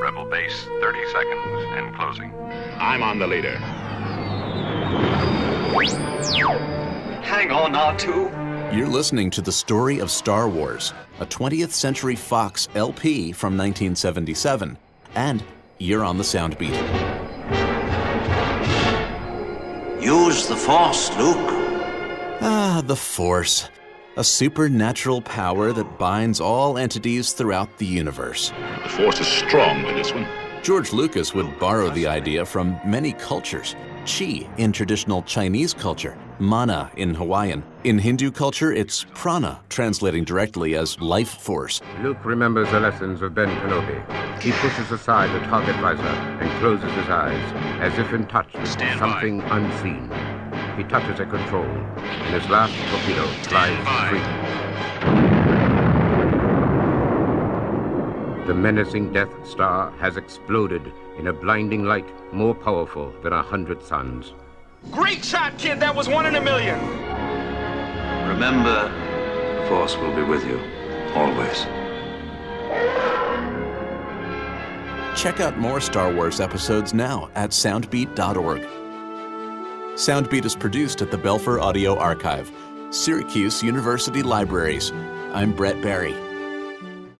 Rebel base, 30 seconds and closing. I'm on the leader. Hang on, R2. You're listening to the story of Star Wars, a 20th Century Fox LP from 1977, and you're on the sound beat. Use the Force, Luke. Ah, the Force. A supernatural power that binds all entities throughout the universe. The force is strong with this one. George Lucas would borrow the idea from many cultures. Chi in traditional Chinese culture, mana in Hawaiian. In Hindu culture, it's prana, translating directly as life force. Luke remembers the lessons of Ben Kenobi. He pushes aside the target visor and closes his eyes, as if in touch with Stand by. something unseen. He touches a control, and his last torpedo flies free. The menacing Death Star has exploded in a blinding light more powerful than a hundred suns. Great shot, kid. That was one in a million. Remember, the Force will be with you, always. Check out more Star Wars episodes now at soundbeat.org. Soundbeat is produced at the Belfer Audio Archive, Syracuse University Libraries. I'm Brett Barry.